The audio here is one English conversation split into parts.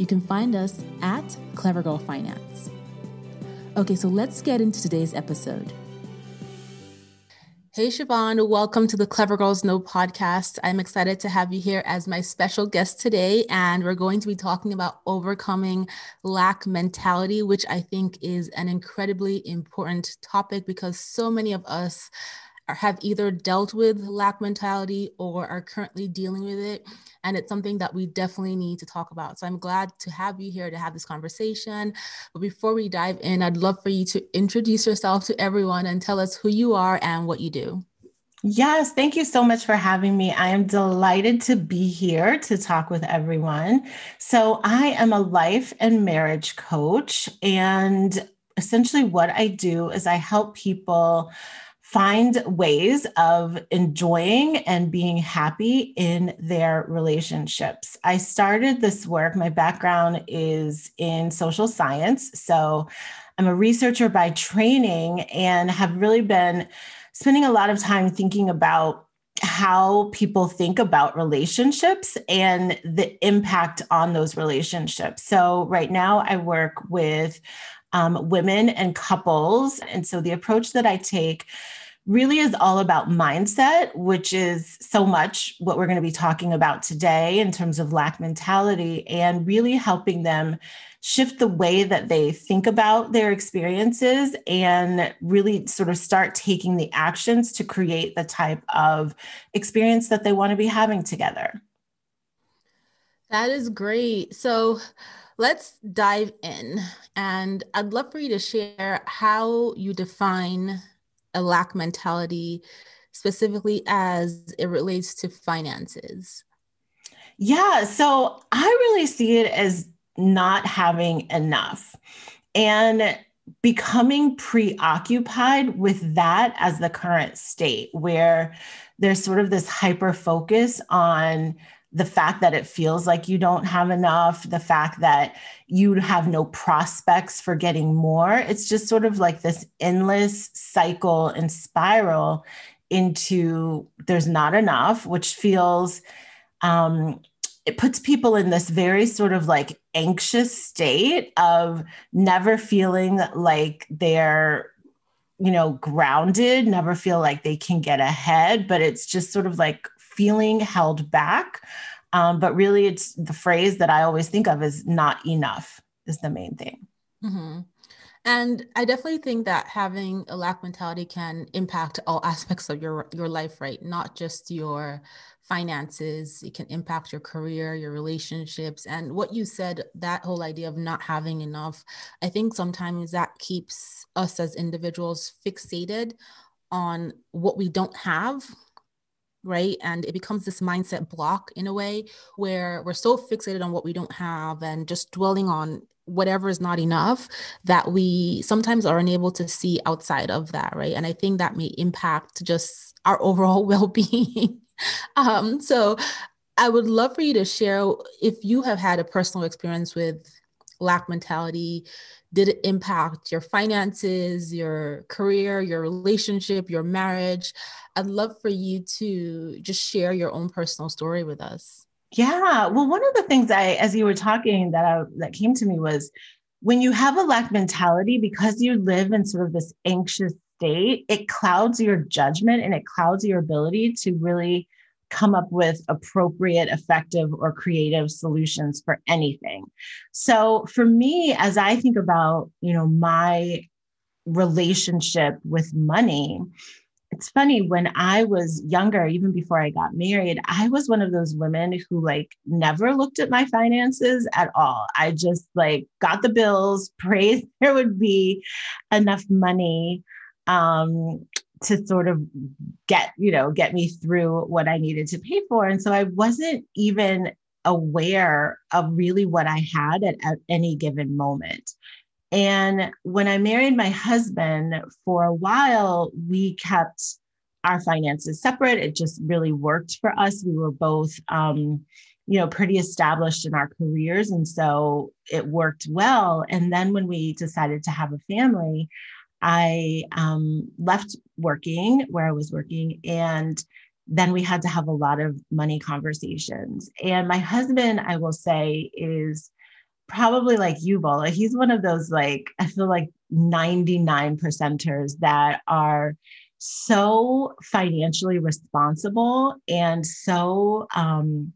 you can find us at Clever Girl Finance. Okay, so let's get into today's episode. Hey, Chavonne, welcome to the Clever Girls Know podcast. I'm excited to have you here as my special guest today. And we're going to be talking about overcoming lack mentality, which I think is an incredibly important topic because so many of us have either dealt with lack mentality or are currently dealing with it. And it's something that we definitely need to talk about. So I'm glad to have you here to have this conversation. But before we dive in, I'd love for you to introduce yourself to everyone and tell us who you are and what you do. Yes, thank you so much for having me. I am delighted to be here to talk with everyone. So, I am a life and marriage coach. And essentially, what I do is I help people find ways of enjoying and being happy in their relationships. I started this work, my background is in social science. So I'm a researcher by training and have really been spending a lot of time thinking about how people think about relationships and the impact on those relationships. So, right now, I work with um, women and couples. And so, the approach that I take really is all about mindset, which is so much what we're going to be talking about today in terms of lack mentality and really helping them shift the way that they think about their experiences and really sort of start taking the actions to create the type of experience that they want to be having together. That is great. So, let's dive in. And I'd love for you to share how you define a lack mentality, specifically as it relates to finances? Yeah, so I really see it as not having enough and becoming preoccupied with that as the current state, where there's sort of this hyper focus on the fact that it feels like you don't have enough, the fact that you have no prospects for getting more. It's just sort of like this endless cycle and spiral into there's not enough, which feels, um, it puts people in this very sort of like anxious state of never feeling like they're you know grounded never feel like they can get ahead but it's just sort of like feeling held back. Um, but really, it's the phrase that I always think of is not enough, is the main thing. Mm-hmm. And I definitely think that having a lack mentality can impact all aspects of your your life, right? Not just your finances. It can impact your career, your relationships, and what you said. That whole idea of not having enough. I think sometimes that keeps us as individuals fixated on what we don't have right? And it becomes this mindset block in a way where we're so fixated on what we don't have and just dwelling on whatever is not enough that we sometimes are unable to see outside of that, right? And I think that may impact just our overall well being. um, so I would love for you to share if you have had a personal experience with lack mentality did it impact your finances, your career, your relationship, your marriage? I'd love for you to just share your own personal story with us. Yeah. Well, one of the things I, as you were talking, that I, that came to me was when you have a lack mentality, because you live in sort of this anxious state, it clouds your judgment and it clouds your ability to really come up with appropriate, effective, or creative solutions for anything. So for me, as I think about, you know, my relationship with money, it's funny when I was younger, even before I got married, I was one of those women who like never looked at my finances at all. I just like got the bills, prayed there would be enough money um, to sort of get, you know, get me through what I needed to pay for. And so I wasn't even aware of really what I had at, at any given moment. And when I married my husband, for a while, we kept our finances separate. It just really worked for us. We were both, um, you know, pretty established in our careers. And so it worked well. And then when we decided to have a family, I um, left working where I was working and then we had to have a lot of money conversations. And my husband, I will say, is probably like you, Bola. He's one of those like, I feel like 99 percenters that are so financially responsible and so um,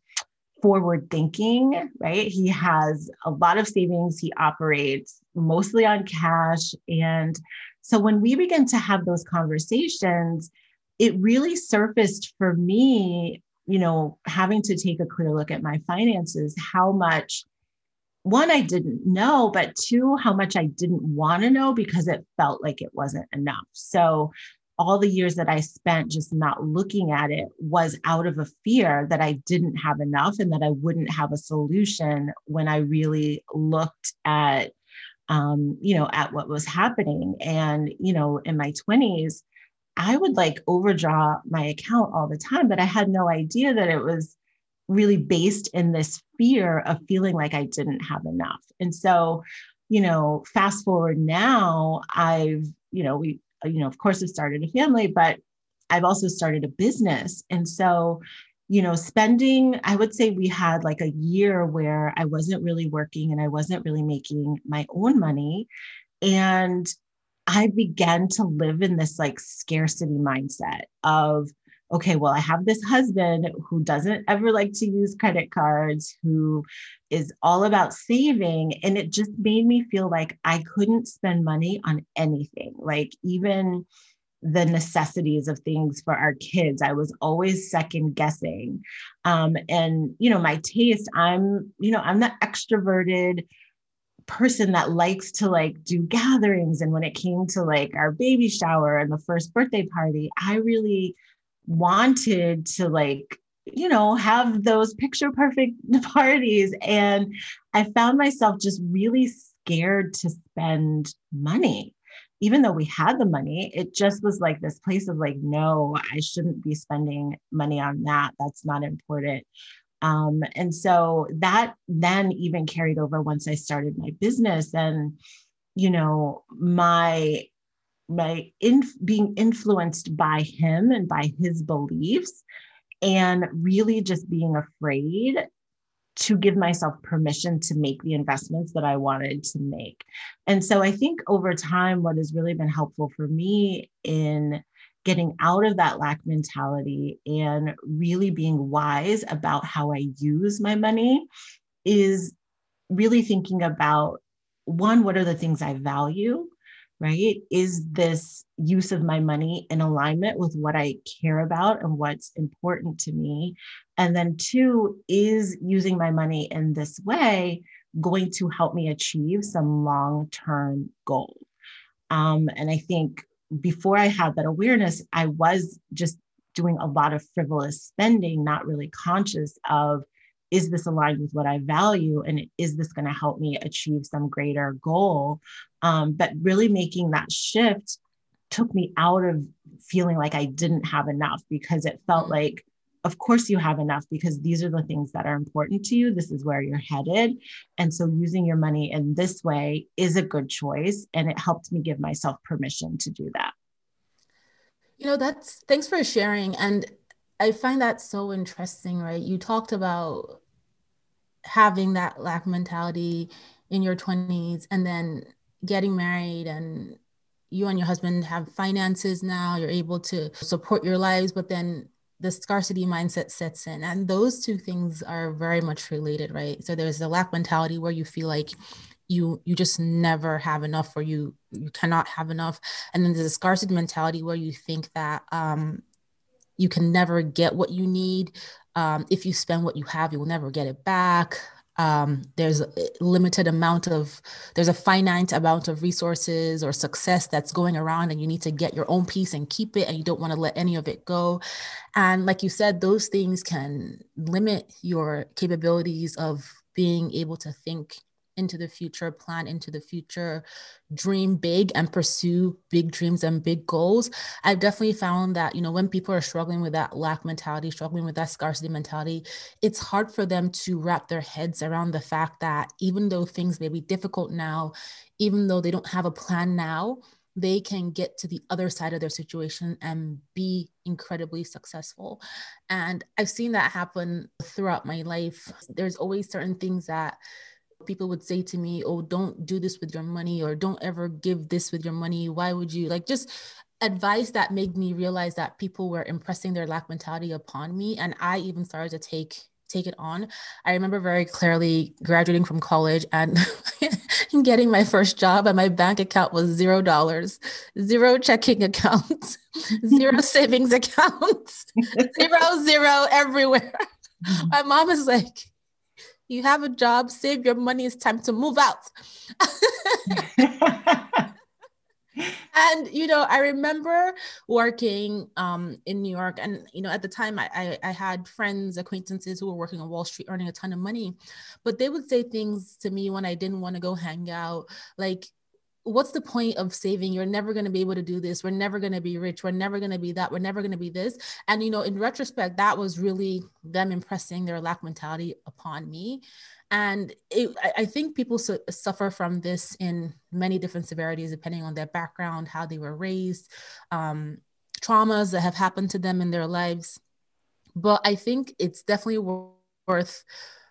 forward thinking, right? He has a lot of savings. He operates mostly on cash. And so when we begin to have those conversations, it really surfaced for me, you know, having to take a clear look at my finances, how much one, I didn't know, but two, how much I didn't want to know because it felt like it wasn't enough. So, all the years that I spent just not looking at it was out of a fear that I didn't have enough and that I wouldn't have a solution when I really looked at, um, you know, at what was happening. And, you know, in my 20s, I would like overdraw my account all the time, but I had no idea that it was really based in this fear of feeling like I didn't have enough. And so, you know, fast forward now, I've, you know, we, you know, of course, have started a family, but I've also started a business. And so, you know, spending, I would say we had like a year where I wasn't really working and I wasn't really making my own money. And I began to live in this like scarcity mindset of, okay, well, I have this husband who doesn't ever like to use credit cards, who is all about saving. And it just made me feel like I couldn't spend money on anything, like even the necessities of things for our kids. I was always second guessing. Um, and, you know, my taste, I'm, you know, I'm the extroverted person that likes to like do gatherings. And when it came to like our baby shower and the first birthday party, I really wanted to like you know have those picture perfect parties and i found myself just really scared to spend money even though we had the money it just was like this place of like no i shouldn't be spending money on that. That's not important. Um, and so that then even carried over once i started my business and you know my my in, being influenced by him and by his beliefs and really just being afraid to give myself permission to make the investments that I wanted to make. And so I think over time, what has really been helpful for me in getting out of that lack mentality and really being wise about how I use my money is really thinking about one, what are the things I value? Right? Is this use of my money in alignment with what I care about and what's important to me? And then, two, is using my money in this way going to help me achieve some long term goal? Um, and I think before I had that awareness, I was just doing a lot of frivolous spending, not really conscious of is this aligned with what I value? And is this going to help me achieve some greater goal? Um, but really making that shift took me out of feeling like I didn't have enough because it felt mm-hmm. like, of course, you have enough because these are the things that are important to you. This is where you're headed. And so using your money in this way is a good choice. And it helped me give myself permission to do that. You know, that's thanks for sharing. And I find that so interesting, right? You talked about having that lack mentality in your 20s and then getting married and you and your husband have finances now, you're able to support your lives, but then the scarcity mindset sets in. And those two things are very much related, right? So there's the lack mentality where you feel like you you just never have enough or you you cannot have enough and then there's a scarcity mentality where you think that um you can never get what you need um, if you spend what you have you will never get it back. Um, there's a limited amount of there's a finite amount of resources or success that's going around and you need to get your own piece and keep it and you don't want to let any of it go. And like you said those things can limit your capabilities of being able to think into the future, plan into the future, dream big and pursue big dreams and big goals. I've definitely found that, you know, when people are struggling with that lack mentality, struggling with that scarcity mentality, it's hard for them to wrap their heads around the fact that even though things may be difficult now, even though they don't have a plan now, they can get to the other side of their situation and be incredibly successful. And I've seen that happen throughout my life. There's always certain things that people would say to me, Oh, don't do this with your money, or don't ever give this with your money. Why would you like just advice that made me realize that people were impressing their lack mentality upon me? And I even started to take take it on. I remember very clearly graduating from college and getting my first job, and my bank account was zero dollars, zero checking accounts, zero savings accounts, zero, zero everywhere. Mm-hmm. My mom is like, you have a job, save your money, it's time to move out. and you know i remember working um, in new york and you know at the time I, I, I had friends acquaintances who were working on wall street earning a ton of money but they would say things to me when i didn't want to go hang out like what's the point of saving? You're never going to be able to do this. We're never going to be rich. We're never going to be that. We're never going to be this. And you know in retrospect that was really them impressing their lack mentality upon me. And it, i think people su- suffer from this in many different severities depending on their background how they were raised um, traumas that have happened to them in their lives. But i think it's definitely worth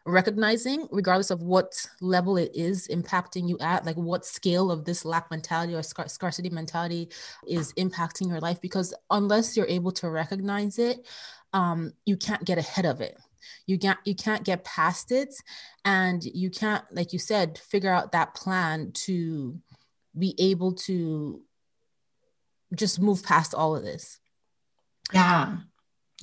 recognizing, regardless of what level it is impacting you at, like what scale of this lack mentality or scar- scarcity mentality is impacting your life. Because unless you're able to recognize it, um, you can't get ahead of it. You can't you can't get past it, and you can't, like you said, figure out that plan to be able to just move past all of this. Yeah.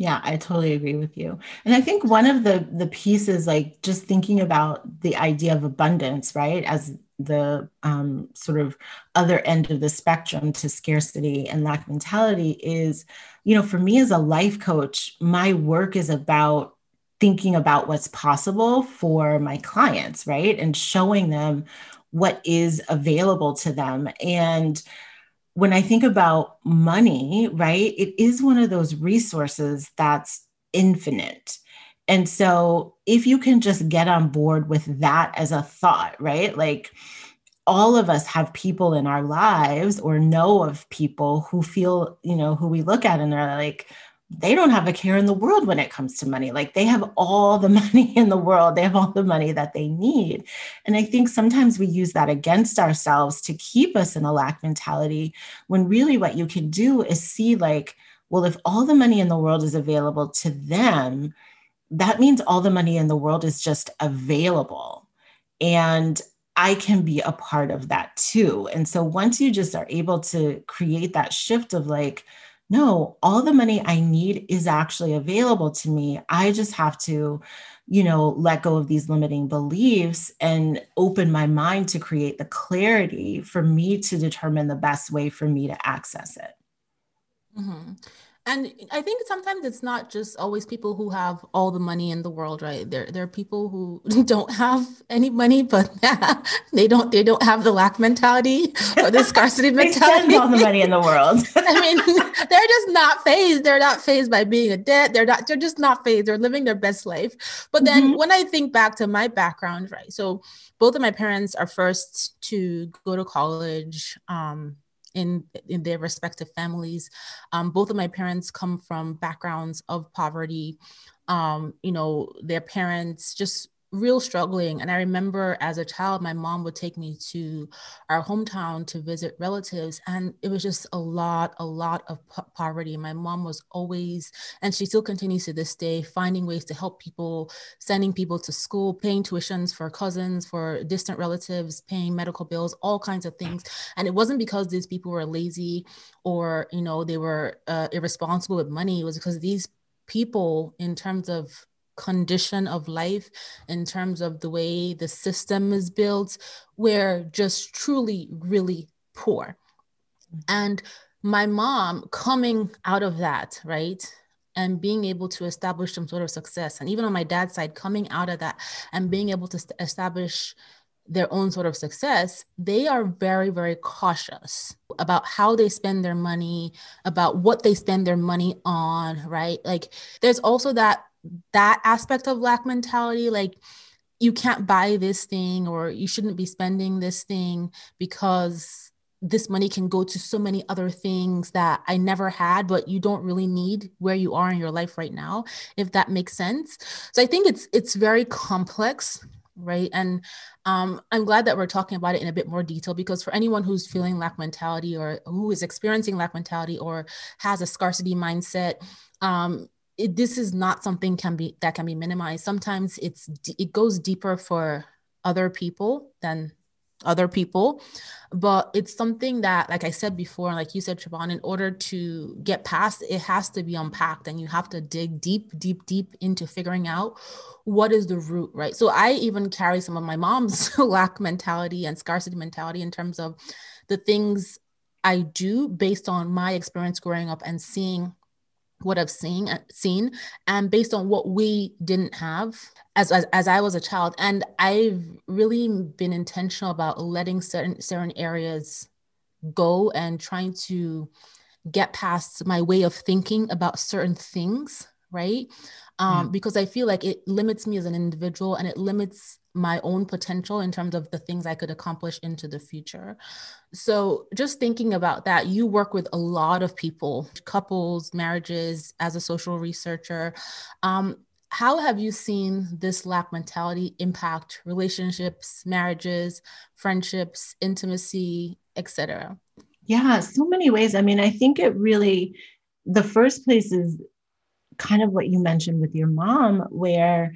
Yeah, I totally agree with you. And I think one of the the pieces, like just thinking about the idea of abundance, right, as the um, sort of other end of the spectrum to scarcity and lack mentality is, you know, for me as a life coach, my work is about thinking about what's possible for my clients, right, and showing them what is available to them and when I think about money, right, it is one of those resources that's infinite. And so if you can just get on board with that as a thought, right? Like all of us have people in our lives or know of people who feel, you know, who we look at and they're like, they don't have a care in the world when it comes to money. Like they have all the money in the world, they have all the money that they need. And I think sometimes we use that against ourselves to keep us in a lack mentality when really what you can do is see, like, well, if all the money in the world is available to them, that means all the money in the world is just available. And I can be a part of that too. And so once you just are able to create that shift of like, no, all the money I need is actually available to me. I just have to, you know, let go of these limiting beliefs and open my mind to create the clarity for me to determine the best way for me to access it. Mm-hmm and I think sometimes it's not just always people who have all the money in the world, right? There, there are people who don't have any money, but they don't, they don't have the lack mentality or the scarcity mentality. all the money in the world. I mean, they're just not phased. They're not phased by being a debt. They're not. They're just not phased. They're living their best life. But then mm-hmm. when I think back to my background, right? So both of my parents are first to go to college. Um, in in their respective families. Um, both of my parents come from backgrounds of poverty. Um, you know, their parents just real struggling. And I remember as a child, my mom would take me to our hometown to visit relatives. And it was just a lot, a lot of po- poverty. My mom was always, and she still continues to this day, finding ways to help people, sending people to school, paying tuitions for cousins, for distant relatives, paying medical bills, all kinds of things. And it wasn't because these people were lazy or, you know, they were uh, irresponsible with money. It was because these people, in terms of condition of life in terms of the way the system is built we're just truly really poor mm-hmm. and my mom coming out of that right and being able to establish some sort of success and even on my dad's side coming out of that and being able to establish their own sort of success, they are very, very cautious about how they spend their money, about what they spend their money on, right? Like there's also that that aspect of lack mentality like you can't buy this thing or you shouldn't be spending this thing because this money can go to so many other things that I never had, but you don't really need where you are in your life right now, if that makes sense. So I think it's it's very complex, right? And um, I'm glad that we're talking about it in a bit more detail because for anyone who's feeling lack mentality or who is experiencing lack mentality or has a scarcity mindset, um, it, this is not something can be that can be minimized. Sometimes it's it goes deeper for other people than other people, but it's something that, like I said before, like you said, Chavonne, in order to get past, it has to be unpacked, and you have to dig deep, deep, deep into figuring out what is the root, right? So I even carry some of my mom's lack mentality and scarcity mentality in terms of the things I do based on my experience growing up and seeing what I've seen uh, seen and based on what we didn't have as, as as I was a child and I've really been intentional about letting certain certain areas go and trying to get past my way of thinking about certain things right um, yeah. because I feel like it limits me as an individual and it limits my own potential in terms of the things I could accomplish into the future. So, just thinking about that, you work with a lot of people, couples, marriages, as a social researcher. Um, how have you seen this lack mentality impact relationships, marriages, friendships, intimacy, etc.? Yeah, so many ways. I mean, I think it really, the first place is kind of what you mentioned with your mom, where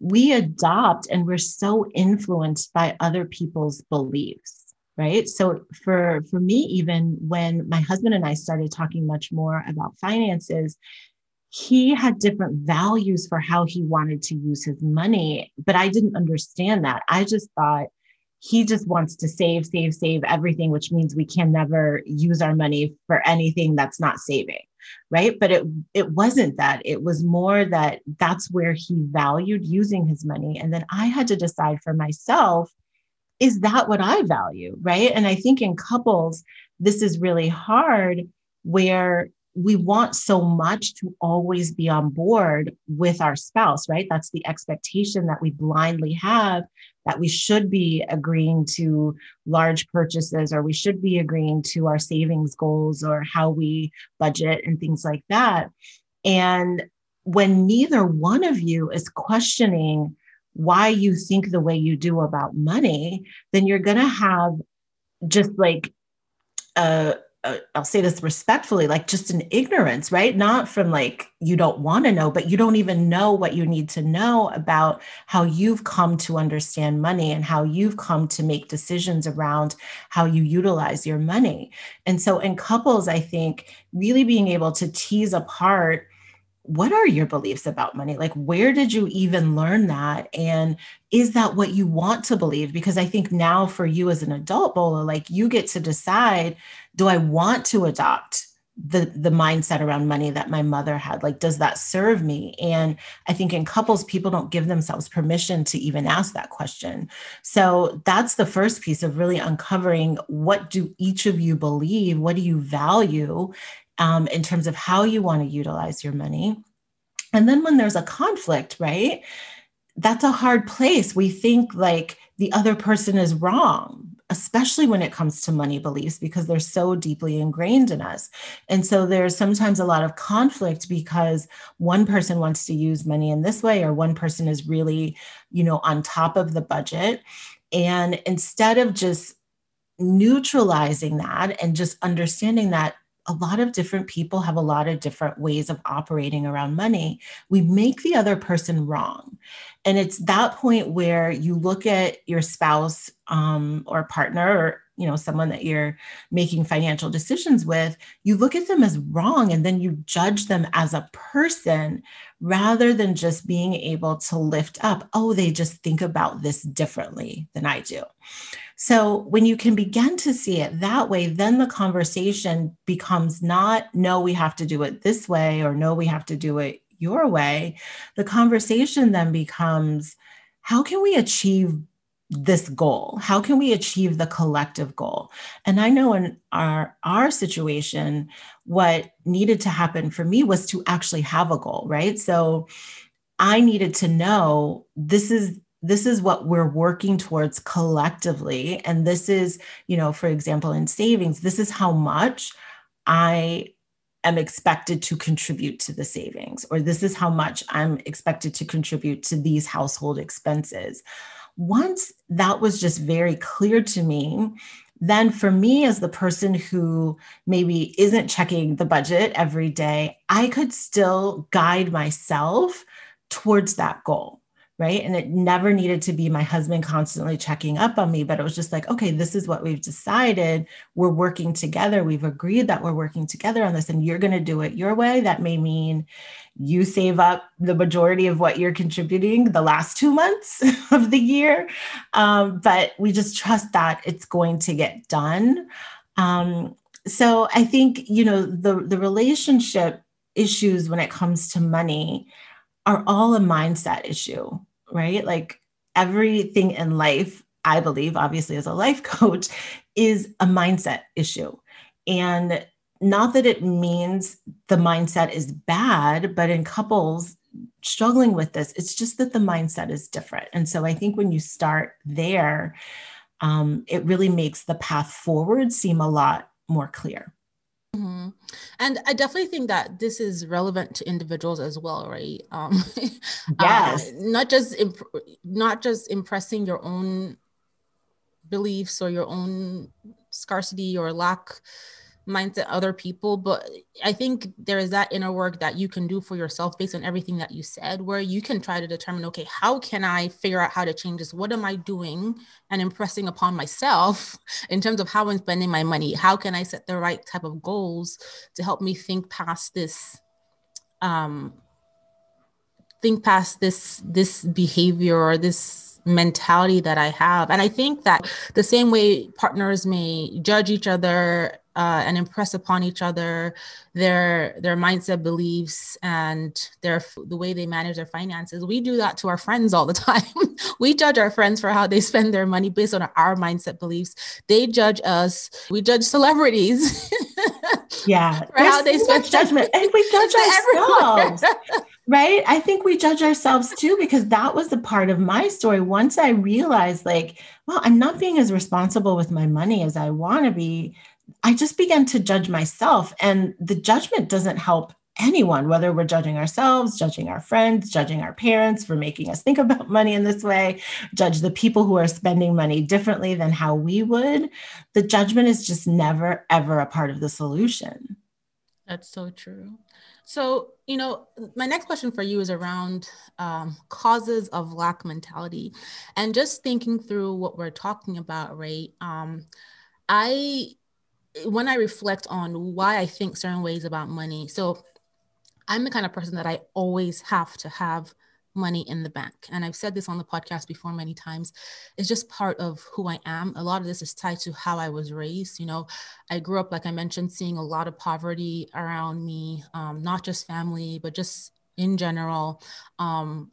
we adopt and we're so influenced by other people's beliefs right? So for for me even when my husband and i started talking much more about finances he had different values for how he wanted to use his money but i didn't understand that. I just thought he just wants to save save save everything which means we can never use our money for anything that's not saving right? But it it wasn't that. It was more that that's where he valued using his money. And then i had to decide for myself is that what i value right? And i think in couples this is really hard where we want so much to always be on board with our spouse, right? That's the expectation that we blindly have that we should be agreeing to large purchases or we should be agreeing to our savings goals or how we budget and things like that. And when neither one of you is questioning why you think the way you do about money, then you're going to have just like a, uh, I'll say this respectfully, like just an ignorance, right? Not from like you don't want to know, but you don't even know what you need to know about how you've come to understand money and how you've come to make decisions around how you utilize your money. And so in couples, I think really being able to tease apart what are your beliefs about money? Like, where did you even learn that? And is that what you want to believe? Because I think now for you as an adult, Bola, like you get to decide do I want to adopt the the mindset around money that my mother had like does that serve me and i think in couples people don't give themselves permission to even ask that question so that's the first piece of really uncovering what do each of you believe what do you value um, in terms of how you want to utilize your money and then when there's a conflict right that's a hard place we think like the other person is wrong especially when it comes to money beliefs because they're so deeply ingrained in us. And so there's sometimes a lot of conflict because one person wants to use money in this way or one person is really, you know, on top of the budget. And instead of just neutralizing that and just understanding that a lot of different people have a lot of different ways of operating around money. We make the other person wrong. And it's that point where you look at your spouse um, or partner or you know someone that you're making financial decisions with you look at them as wrong and then you judge them as a person rather than just being able to lift up oh they just think about this differently than i do so when you can begin to see it that way, then the conversation becomes not, no, we have to do it this way, or no, we have to do it your way. The conversation then becomes, how can we achieve this goal? How can we achieve the collective goal? And i know in our our situation what needed to happen for me was to actually have a goal right? So i needed to know this is this is what we're working towards collectively and this is you know for example in savings this is how much i am expected to contribute to the savings or this is how much i'm expected to contribute to these household expenses. Once that was just very clear to me then for me as the person who maybe isn't checking the budget every day i could still guide myself towards that goal right? And it never needed to be my husband constantly checking up on me, but it was just like, okay, this is what we've decided. We're working together. We've agreed that we're working together on this, and you're going to do it your way. That may mean you save up the majority of what you're contributing the last two months of the year. Um, but we just trust that it's going to get done. Um, so I think, you know, the, the relationship issues when it comes to money are all a mindset issue right? Like everything in life, I believe, obviously, as a life coach, is a mindset issue. And not that it means the mindset is bad, but in couples struggling with this, it's just that the mindset is different. And so I think when you start there, um, it really makes the path forward seem a lot more clear. Mm-hmm. And I definitely think that this is relevant to individuals as well, right? Um, yes. Uh, not just imp- not just impressing your own beliefs or your own scarcity or lack mindset other people but i think there is that inner work that you can do for yourself based on everything that you said where you can try to determine okay how can i figure out how to change this what am i doing and impressing upon myself in terms of how i'm spending my money how can i set the right type of goals to help me think past this um think past this this behavior or this mentality that I have. And I think that the same way partners may judge each other uh, and impress upon each other their their mindset beliefs and their the way they manage their finances. We do that to our friends all the time. We judge our friends for how they spend their money based on our mindset beliefs. They judge us. We judge celebrities yeah for how they spend judgment and we judge ourselves right? I think we judge ourselves too because that was the part of my story. Once i realized like well i'm not being as responsible with my money as i want to be I just began to judge myself. And the judgment doesn't help anyone, whether we're judging ourselves, judging our friends, judging our parents for making us think about money in this way, judge the people who are spending money differently than how we would. The judgment is just never, ever a part of the solution. That's so true. So, you know, my next question for you is around um, causes of lack mentality. And just thinking through what we're talking about, right? Um, I when I reflect on why I think certain ways about money, so I'm the kind of person that I always have to have money in the bank. And I've said this on the podcast before many times. It's just part of who I am. A lot of this is tied to how I was raised. You know, I grew up, like I mentioned, seeing a lot of poverty around me, um, not just family, but just in general. Um,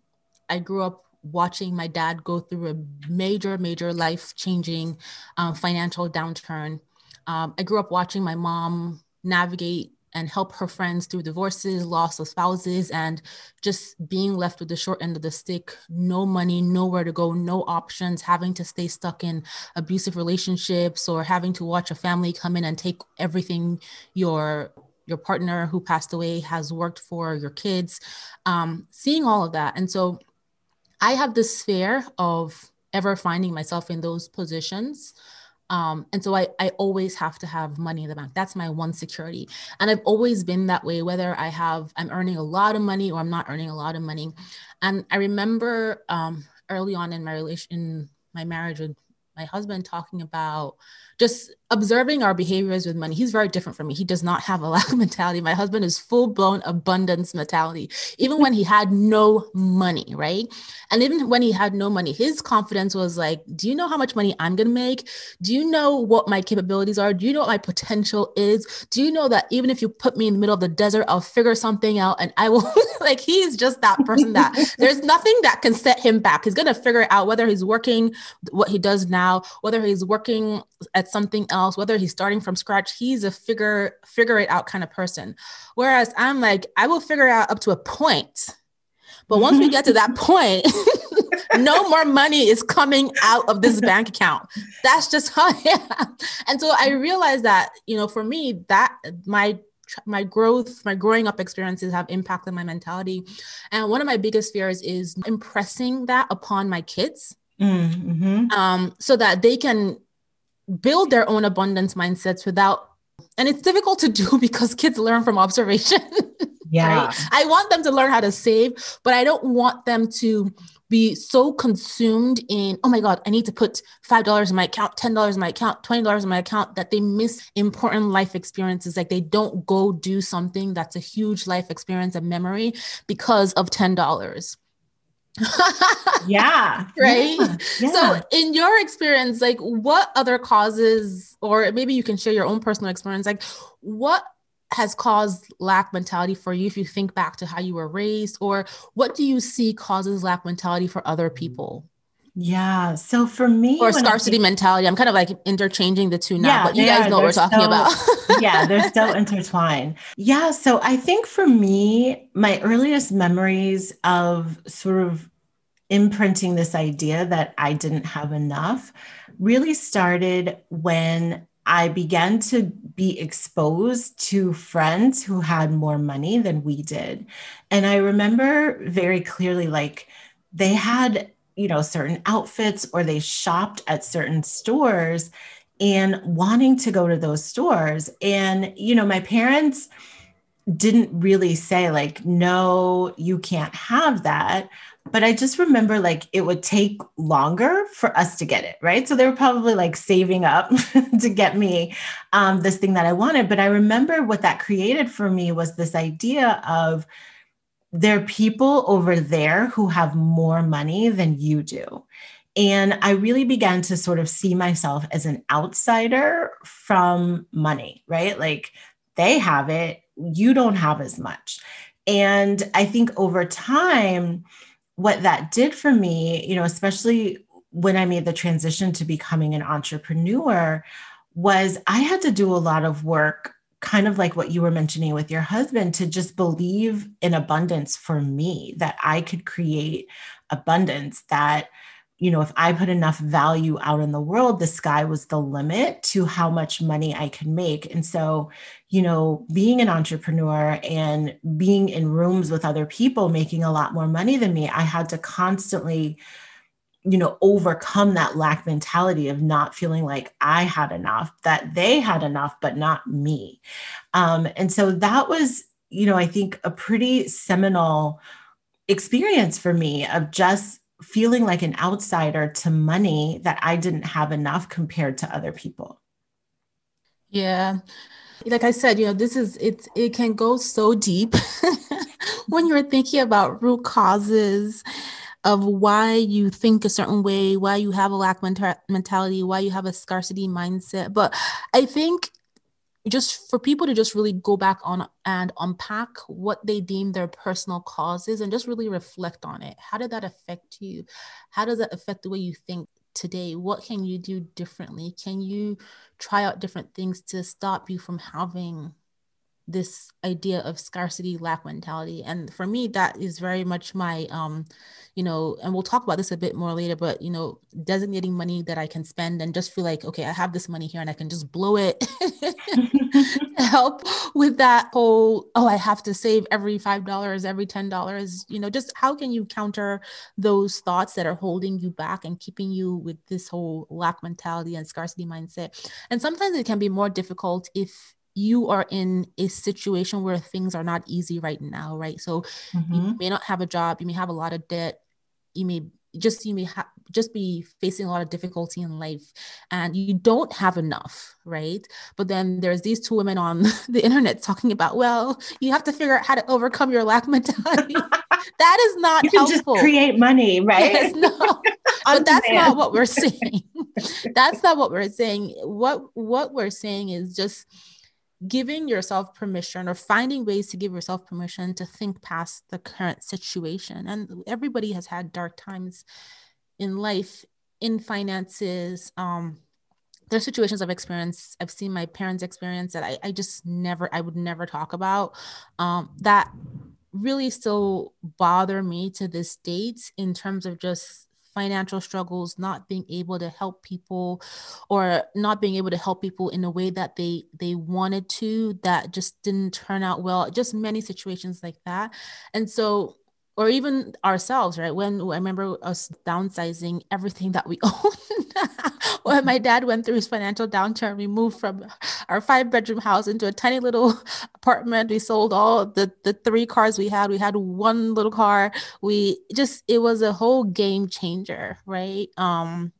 I grew up watching my dad go through a major, major life changing um, financial downturn. Um, I grew up watching my mom navigate and help her friends through divorces, loss of spouses, and just being left with the short end of the stick no money, nowhere to go, no options, having to stay stuck in abusive relationships or having to watch a family come in and take everything your your partner who passed away has worked for your kids. Um, seeing all of that. And so i have this fear of ever finding myself in those positions um, and so I, I always have to have money in the bank. That's my one security. And I've always been that way, whether I have, I'm earning a lot of money or I'm not earning a lot of money. And I remember um, early on in my relation, in my marriage with my husband talking about just observing our behaviors with money. He's very different from me. He does not have a lack mentality. My husband is full blown abundance mentality, even when he had no money, right? And even when he had no money, his confidence was like, Do you know how much money I'm going to make? Do you know what my capabilities are? Do you know what my potential is? Do you know that even if you put me in the middle of the desert, I'll figure something out and I will, like, he's just that person that there's nothing that can set him back. He's going to figure out whether he's working what he does now, whether he's working at something else, whether he's starting from scratch, he's a figure figure it out kind of person. Whereas I'm like, I will figure out up to a point. But once we get to that point, no more money is coming out of this bank account. That's just how am. And so I realized that, you know, for me, that my my growth, my growing up experiences have impacted my mentality. And one of my biggest fears is impressing that upon my kids. Mm-hmm. Um, so that they can build their own abundance mindsets without and it's difficult to do because kids learn from observation yeah. right? i want them to learn how to save but i don't want them to be so consumed in oh my god i need to put five dollars in my account ten dollars in my account twenty dollars in my account that they miss important life experiences. Like they don't go do something that's a huge life experience and memory because of ten dollars yeah. Right. Yeah. Yeah. So, in your experience, like what other causes, or maybe you can share your own personal experience, like what has caused lack mentality for you if you think back to how you were raised, or what do you see causes lack mentality for other mm. people? Yeah. So for me, or scarcity think, mentality, I'm kind of like interchanging the two now, yeah, but you guys are. know what we're talking so, about. yeah, they're so intertwined. Yeah. So I think for me, my earliest memories of sort of imprinting this idea that I didn't have enough really started when I began to be exposed to friends who had more money than we did. And I remember very clearly, like, they had you know certain outfits or they shopped at certain stores and wanting to go to those stores. And you know my parents didn't really say like no you can't have that. But i just remember like it would take longer for us to get it right? So they were probably like saving up to get me um, this thing that i wanted. But i remember what that created for me was this idea of there are people over there who have more money than you do. And I really began to sort of see myself as an outsider from money, right? Like they have it, you don't have as much. And I think over time, what that did for me, you know, especially when I made the transition to becoming an entrepreneur, was I had to do a lot of work kind of like what you were mentioning with your husband to just believe in abundance for me that I could create abundance that you know if I put enough value out in the world the sky was the limit to how much money I could make. And so you know being an entrepreneur and being in rooms with other people making a lot more money than me I had to constantly you know overcome that lack mentality of not feeling like i had enough that they had enough but not me. Um, and so that was you know i think a pretty seminal experience for me of just feeling like an outsider to money that i didn't have enough compared to other people. Yeah. Like i said you know this is it's it can go so deep when you're thinking about root causes of why you think a certain way, why you have a lack mentality, why you have a scarcity mindset. But I think just for people to just really go back on and unpack what they deem their personal causes and just really reflect on it. How did that affect you? How does that affect the way you think today? What can you do differently? Can you try out different things to stop you from having this idea of scarcity lack mentality. And for me that is very much my um you know and we'll talk about this a bit more later but you know designating money that i can spend and just feel like okay i have this money here and i can just blow it help with that whole oh i have to save every five dollars every ten dollars. You know just how can you counter those thoughts that are holding you back and keeping you with this whole lack mentality and scarcity mindset? And sometimes it can be more difficult if you are in a situation where things are not easy right now, right? So mm-hmm. you may not have a job, you may have a lot of debt, you may just you may have just be facing a lot of difficulty in life and you don't have enough right? But then there's these two women on the internet talking about well you have to figure out how to overcome your lack mentality. That is not you can helpful. just create money right? Yes, no. But that's not what we're saying. That's not what we're saying. What what we're saying is just giving yourself permission or finding ways to give yourself permission to think past the current situation. And everybody has had dark times in life, in finances. Um, there's situations I've experienced, I've seen my parents experience that I, I just never, I would never talk about. Um, that really still bother me to this date in terms of just financial struggles, not being able to help people or not being able to help people in a way that they they wanted to that just didn't turn out well, just many situations like that. And so or even ourselves, right? When I remember us downsizing everything that we owned. when my dad went through his financial downturn, we moved from our five bedroom house into a tiny little apartment. We sold all the, the three cars we had. We had one little car. We just, it was a whole game changer, right? Um,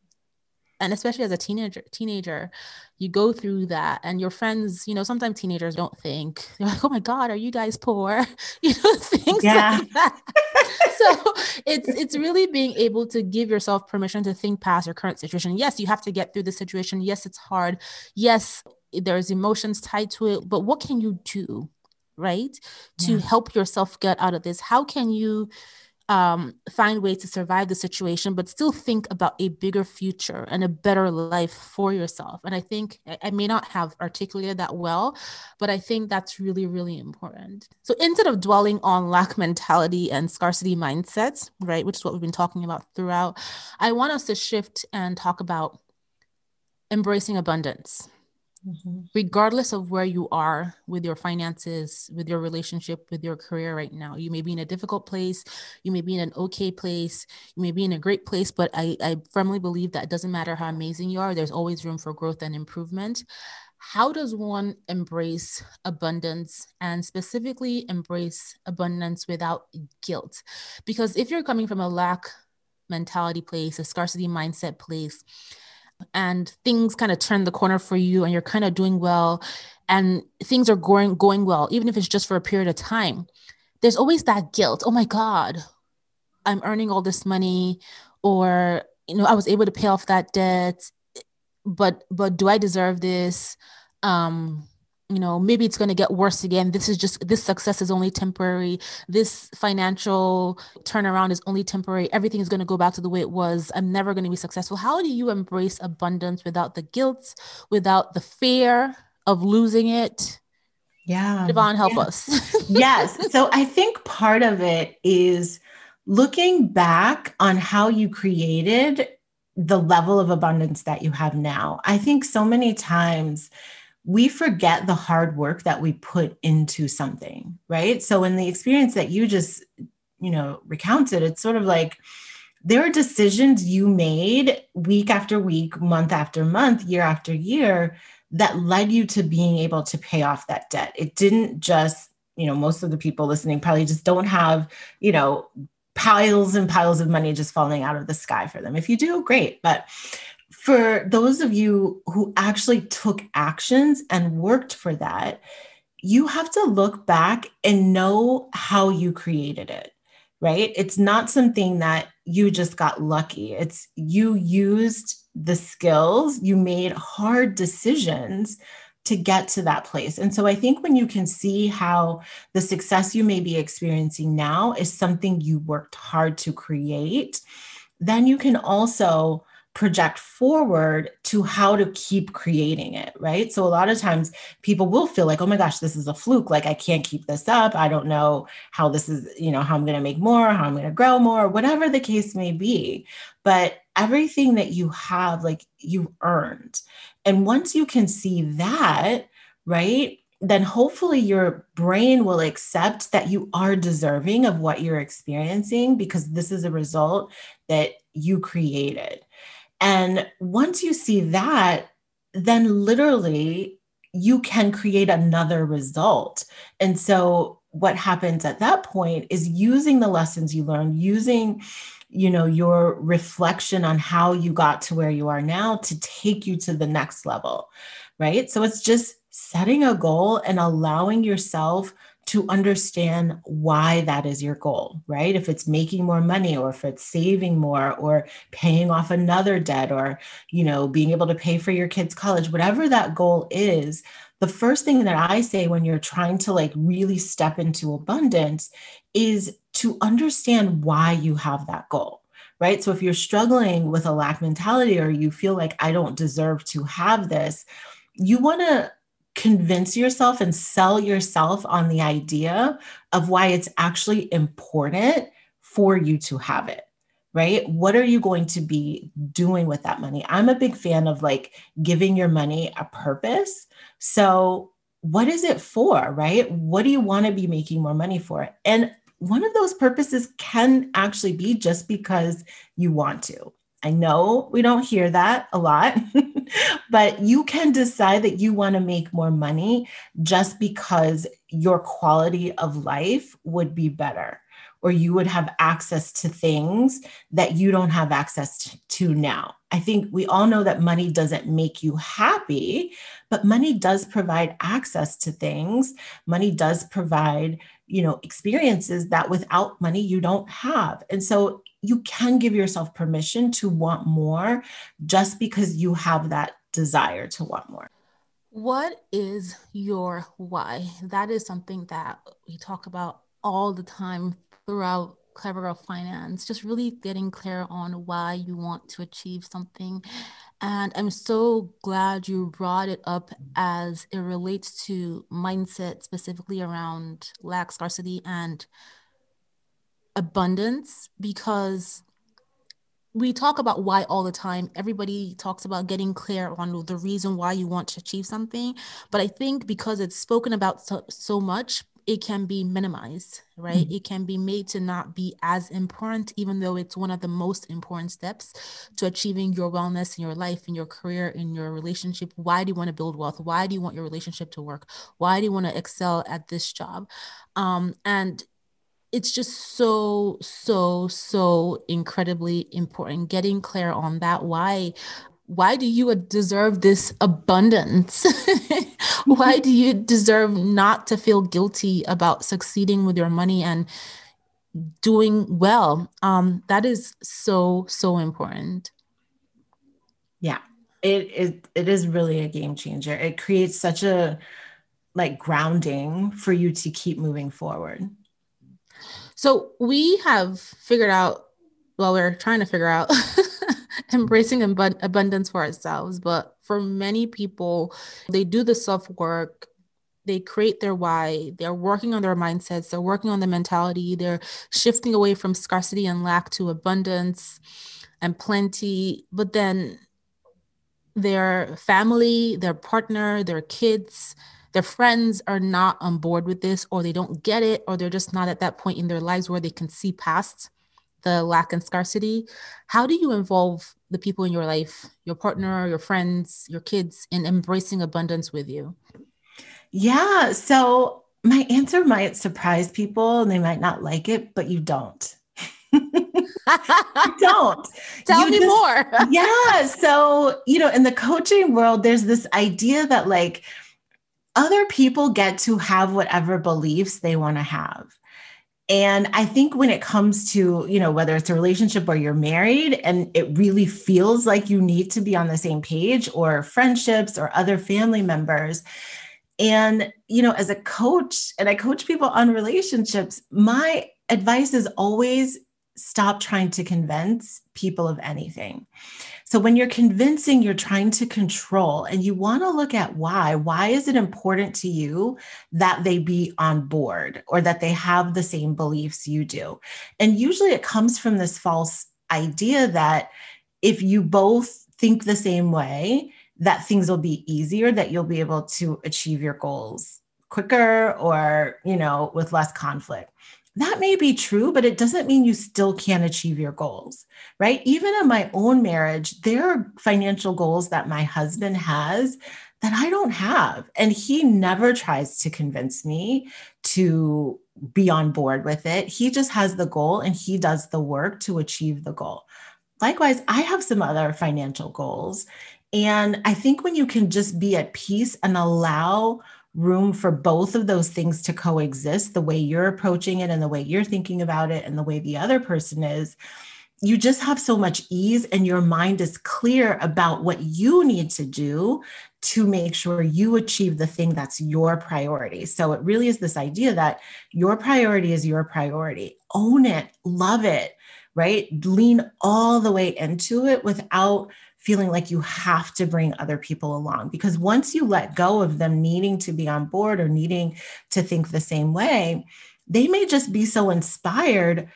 and especially as a teenager teenager you go through that and your friends you know sometimes teenagers don't think they're like oh my god are you guys poor? You know things yeah. like that. So it's it's really being able to give yourself permission to think past your current situation. Yes you have to get through the situation. Yes it's hard. Yes there's emotions tied to it but what can you do right to yeah. help yourself get out of this? How can you um, find ways to survive the situation, but still think about a bigger future and a better life for yourself. And I think I may not have articulated that well, but I think that's really, really important. So instead of dwelling on lack mentality and scarcity mindsets, right, which is what we've been talking about throughout, I want us to shift and talk about embracing abundance mm-hmm. regardless of where you are with your finances, with your relationship, with your career right now. You may be in a difficult place, you may be in an okay place, you may be in a great place, but I, I firmly believe that it doesn't matter how amazing you are, there's always room for growth and improvement. How does one embrace abundance and specifically embrace abundance without guilt? Because if you're coming from a lack mentality place, a scarcity mindset place, and things kind of turn the corner for you and you're kind of doing well and things are going going well even if it's just for a period of time there's always that guilt oh my god i'm earning all this money or you know i was able to pay off that debt but but do i deserve this? Um you know maybe it's going to get worse again. This is just this success is only temporary. This financial turnaround is only temporary. Everything is going to go back to the way it was. I'm never going to be successful. How do you embrace abundance without the guilt without the fear of losing it? Yeah. Devon, help yeah. us. Yes. So i think part of it is looking back on how you created the level of abundance that you have now. I think so many times we forget the hard work that we put into something, right? So in the experience that you just, you know, recounted, it's sort of like there are decisions you made week after week, month after month, year after year that led you to being able to pay off that debt. It didn't just, you know, most of the people listening probably just don't have, you know, piles and piles of money just falling out of the sky for them. If you do, great. But for those of you who actually took actions and worked for that, you have to look back and know how you created it, right? It's not something that you just got lucky. It's you used the skills, you made hard decisions to get to that place. And so I think when you can see how the success you may be experiencing now is something you worked hard to create, then you can also project forward to how to keep creating it, right? So a lot of times people will feel like, oh my gosh, this is a fluke. Like I can't keep this up. I don't know how this is, you know, how I'm going to make more, how I'm going to grow more, whatever the case may be. But everything that you have, like you've earned. And once you can see that, right? Then hopefully your brain will accept that you are deserving of what you're experiencing because this is a result that you created. And once you see that, then literally you can create another result. And so what happens at that point is using the lessons you learned, using you know your reflection on how you got to where you are now to take you to the next level right so it's just setting a goal and allowing yourself to understand why that is your goal, right? If it's making more money or if it's saving more or paying off another debt or, you know, being able to pay for your kids' college, whatever that goal is, the first thing that I say when you're trying to like really step into abundance is to understand why you have that goal. Right. So if you're struggling with a lack mentality or you feel like I don't deserve to have this, you want to convince yourself and sell yourself on the idea of why it's actually important for you to have it right? What are you going to be doing with that money? I'm a big fan of like giving your money a purpose. So what is it for right? What do you want to be making more money for? And one of those purposes can actually be just because you want to I know we don't hear that a lot, but you can decide that you want to make more money just because your quality of life would be better or you would have access to things that you don't have access to now. I think we all know that money doesn't make you happy, but money does provide access to things. Money does provide, you know, experiences that without money you don't have. And so you can give yourself permission to want more just because you have that desire to want more. What is your why? That is something that we talk about all the time throughout Clever Girl Finance, just really getting clear on why you want to achieve something. And I'm so glad you brought it up as it relates to mindset, specifically around lack, scarcity, and abundance because we talk about why all the time. Everybody talks about getting clear on the reason why you want to achieve something. But I think because it's spoken about so, so much, it can be minimized, right? Mm-hmm. It can be made to not be as important, even though it's one of the most important steps to achieving your wellness in your life, in your career, in your relationship. Why do you want to build wealth? Why do you want your relationship to work? Why do you want to excel at this job? Um, and it's just so so so incredibly important getting clear on that. Why why do you deserve this abundance? Why do you deserve not to feel guilty about succeeding with your money and doing well? Um that is so so important. Yeah. It is it is really a game changer. It creates such a like grounding for you to keep moving forward so we have figured out, well, we're trying to figure out embracing ab- abundance for ourselves. But for many people, they do the self work, they create their why, they're working on their mindsets, they're working on the mentality, they're shifting away from scarcity and lack to abundance and plenty. But then their family, their partner, their kids, their friends are not on board with this or they don't get it or they're just not at that point in their lives where they can see past the lack and scarcity. How do you involve the people in your life your partner your friends your kids in embracing abundance with you? Yeah so my answer might surprise people and they might not like it but you don't. Don't. Tell you me just, more. Yeah so you know in the coaching world there's this idea that like other people get to have whatever beliefs they want to have. And I think when it comes to, you know, whether it's a relationship or you're married and it really feels like you need to be on the same page or friendships or other family members. And, you know, as a coach, and I coach people on relationships, my advice is always stop trying to convince people of anything. So when you're convincing, you're trying to control and you want to look at why. Why is it important to you that they be on board or that they have the same beliefs you do? And usually it comes from this false idea that if you both think the same way, that things will be easier, that you'll be able to achieve your goals quicker or, you know, with less conflict that may be true, but it doesn't mean you still can't achieve your goals, right? Even in my own marriage, there are financial goals that my husband has that I don't have. And he never tries to convince me to be on board with it. He just has the goal and he does the work to achieve the goal. Likewise, I have some other financial goals. And I think when you can just be at peace and allow room for both of those things to coexist the way you're approaching it and the way you're thinking about it and the way the other person is you just have so much ease and your mind is clear about what you need to do to make sure you achieve the thing that's your priority. So it really is this idea that your priority is your priority. Own it, love it, right? Lean all the way into it without feeling like you have to bring other people along. Because once you let go of them needing to be on board or needing to think the same way, they may just be so inspired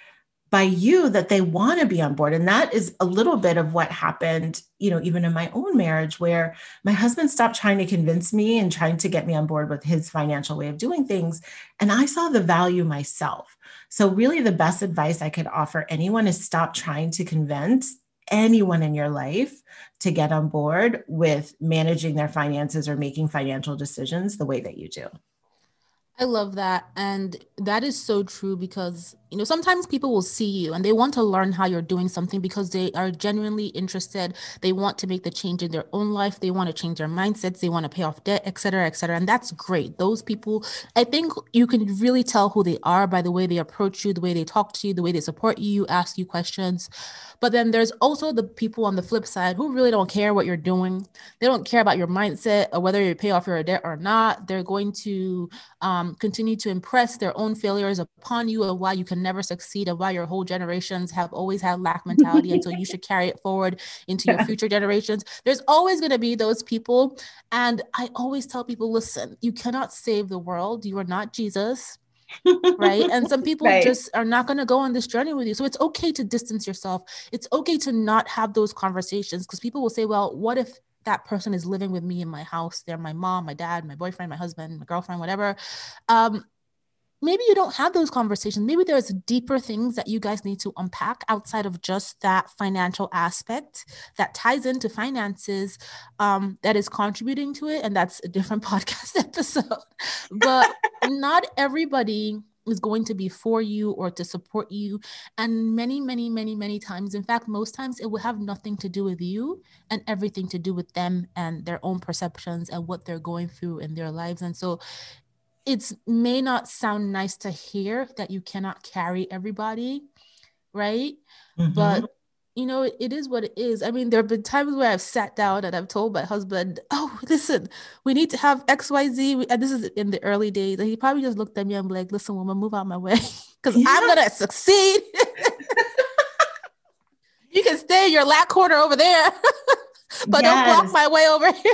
by you that they want to be on board and that is a little bit of what happened you know even in my own marriage where my husband stopped trying to convince me and trying to get me on board with his financial way of doing things and i saw the value myself so really the best advice i could offer anyone is stop trying to convince anyone in your life to get on board with managing their finances or making financial decisions the way that you do. I love that. And that is so true because, you know, sometimes people will see you and they want to learn how you're doing something because they are genuinely interested. They want to make the change in their own life. They want to change their mindsets. They want to pay off debt, etc cetera, et cetera. And that's great. Those people, I think you can really tell who they are by the way they approach you, the way they talk to you, the way they support you, ask you questions. But then there's also the people on the flip side who really don't care what you're doing. They don't care about your mindset or whether you pay off your debt or not. They're going to um, continue to impress their own failures upon you and why you can never succeed and why your whole generations have always had lack mentality. and so you should carry it forward into your future generations. There's always going to be those people. And I always tell people listen, you cannot save the world. You are not Jesus right? And some people right. just are not going to go on this journey with you. So it's okay to distance yourself. It's okay to not have those conversations because people will say, well, what if that person is living with me in my house? They're my mom, my dad, my boyfriend, my husband, my girlfriend, whatever. Um, maybe you don't have those conversations. Maybe there's deeper things that you guys need to unpack outside of just that financial aspect that ties into finances um, that is contributing to it. And that's a different podcast episode. But not everybody is going to be for you or to support you. And many, many, many, many times, in fact, most times it will have nothing to do with you and everything to do with them and their own perceptions and what they're going through in their lives. And so it may not sound nice to hear that you cannot carry everybody, right? Mm-hmm. But you know, it, it is what it is. I mean, there have been times where I've sat down and I've told my husband, "Oh, listen, we need to have X, Y, Z." And this is in the early days, and he probably just looked at me and be like, "Listen, woman, move out my way, because yeah. I'm gonna succeed." you can stay in your lap corner over there. but yes. don't block my way over here.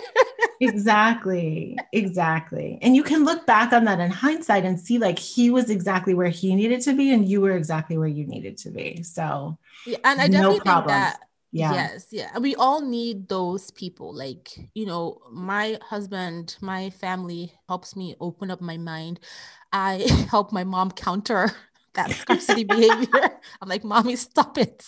Exactly. Exactly. And you can look back on that in hindsight and see like he was exactly where he needed to be and you were exactly where you needed to be. So yeah, and I definitely no think that yeah. Yes, yeah. We all need those people. Like, you know, my husband, my family helps me open up my mind. I help my mom counter that scarcity behavior. I'm like, mommy, stop it.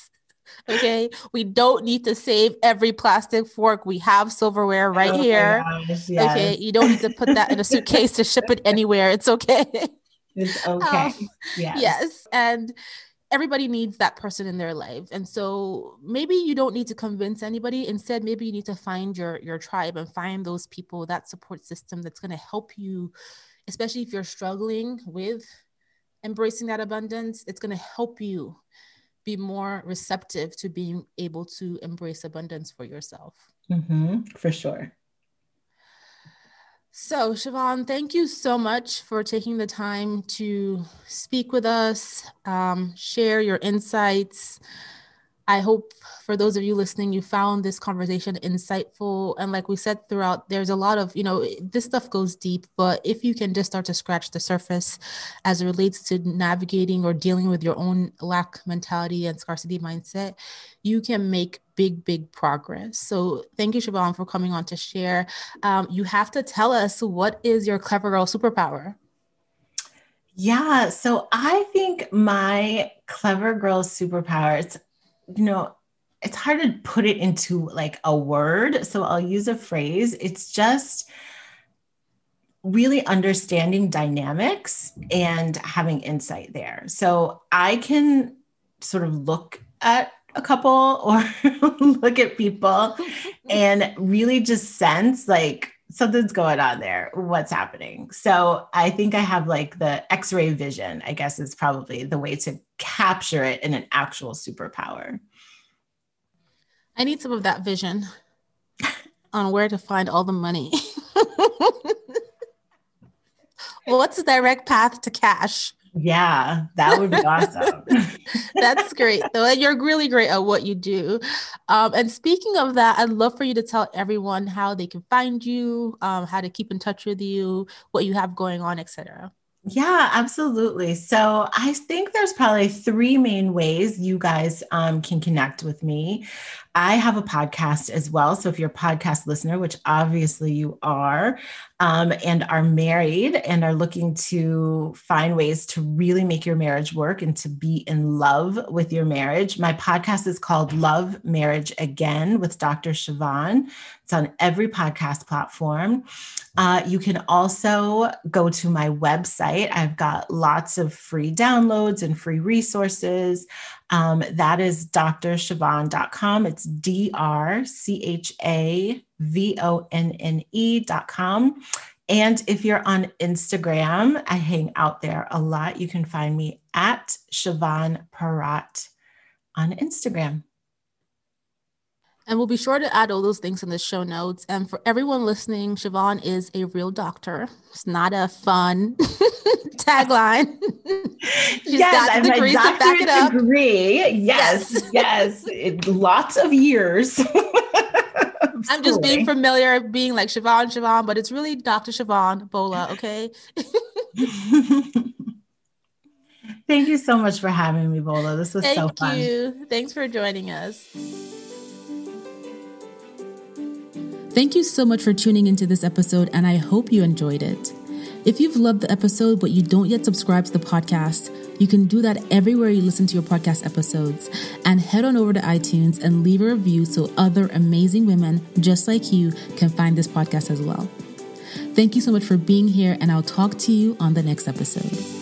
Okay. We don't need to save every plastic fork. We have silverware right oh here. Gosh, yes. Okay. You don't need to put that in a suitcase to ship it anywhere. It's okay. It's okay. Um, yes. yes. And everybody needs that person in their life. And so maybe you don't need to convince anybody. Instead, maybe you need to find your your tribe and find those people, that support system that's going to help you, especially if you're struggling with embracing that abundance. It's going to help you be more receptive to being able to embrace abundance for yourself. Mm-hmm, for sure. So, Chavonne, thank you so much for taking the time to speak with us, um, share your insights. I hope for those of you listening, you found this conversation insightful. And like we said throughout, there's a lot of, you know, this stuff goes deep, but if you can just start to scratch the surface as it relates to navigating or dealing with your own lack mentality and scarcity mindset, you can make big, big progress. So thank you, Chavonne, for coming on to share. Um, you have to tell us what is your clever girl superpower? Yeah, so I think my clever girl superpower, it's, you know, it's hard to put it into like a word. So I'll use a phrase. It's just really understanding dynamics and having insight there. So I can sort of look at a couple or look at people and really just sense like something's going on there what's happening so i think i have like the x-ray vision i guess is probably the way to capture it in an actual superpower I need some of that vision on where to find all the money. well, what's the direct path to cash? Yeah, that would be awesome. That's great. So you're really great at what you do. Um, and speaking of that, I'd love for you to tell everyone how they can find you, um, how to keep in touch with you, what you have going on, etc. Yeah, absolutely. So I think there's probably three main ways you guys um, can connect with me. I have a podcast as well. So if you're a podcast listener, which obviously you are, um, and are married and are looking to find ways to really make your marriage work and to be in love with your marriage, my podcast is called Love Marriage Again with Dr. Chavonne. It's on every podcast platform. Uh, you can also go to my website. I've got lots of free downloads and free resources. Um, that is drchavonne.com. It's D R C H A V O N N E.com. And if you're on Instagram, I hang out there a lot. You can find me at Chavonne Perotte on Instagram. And we'll be sure to add all those things in the show notes. And for everyone listening, Chavonne is a real doctor. It's not a fun tagline. She's yes, got degrees to back it up. Degree. Yes, yes. yes. Lots of years. I'm just being familiar, being like Chavonne, Chavonne, but it's really Dr. Chavonne Bola, okay? Thank you so much for having me, Bola. This was Thank so fun. Thank you. Thanks for joining us. Thank you so much for tuning into this episode, and I hope you enjoyed it. If you've loved the episode but you don't yet subscribe to the podcast, you can do that everywhere you listen to your podcast episodes. And head on over to iTunes and leave a review so other amazing women just like you can find this podcast as well. Thank you so much for being here, and I'll talk to you on the next episode.